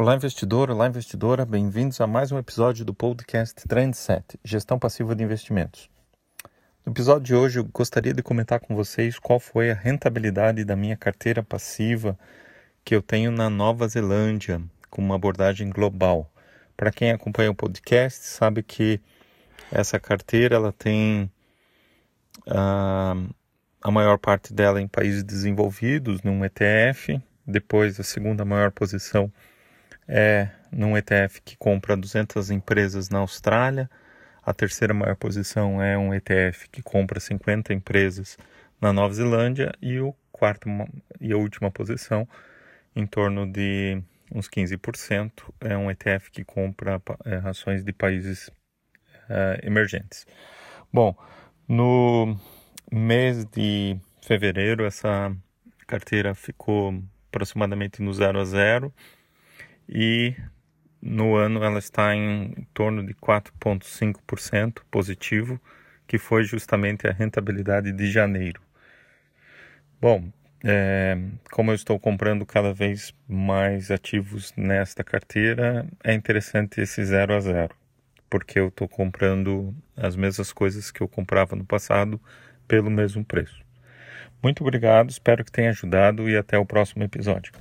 Olá, investidor, olá, investidora, bem-vindos a mais um episódio do podcast Trendset, Gestão Passiva de Investimentos. No episódio de hoje, eu gostaria de comentar com vocês qual foi a rentabilidade da minha carteira passiva que eu tenho na Nova Zelândia, com uma abordagem global. Para quem acompanha o podcast, sabe que essa carteira ela tem uh, a maior parte dela em países desenvolvidos, num ETF, depois a segunda maior posição é num ETF que compra 200 empresas na Austrália. A terceira maior posição é um ETF que compra 50 empresas na Nova Zelândia e o quarto e a última posição, em torno de uns 15%, é um ETF que compra é, ações de países é, emergentes. Bom, no mês de fevereiro essa carteira ficou aproximadamente no 0 a 0 e no ano ela está em torno de 4,5% positivo, que foi justamente a rentabilidade de janeiro. Bom, é, como eu estou comprando cada vez mais ativos nesta carteira, é interessante esse zero a zero, porque eu estou comprando as mesmas coisas que eu comprava no passado pelo mesmo preço. Muito obrigado, espero que tenha ajudado e até o próximo episódio.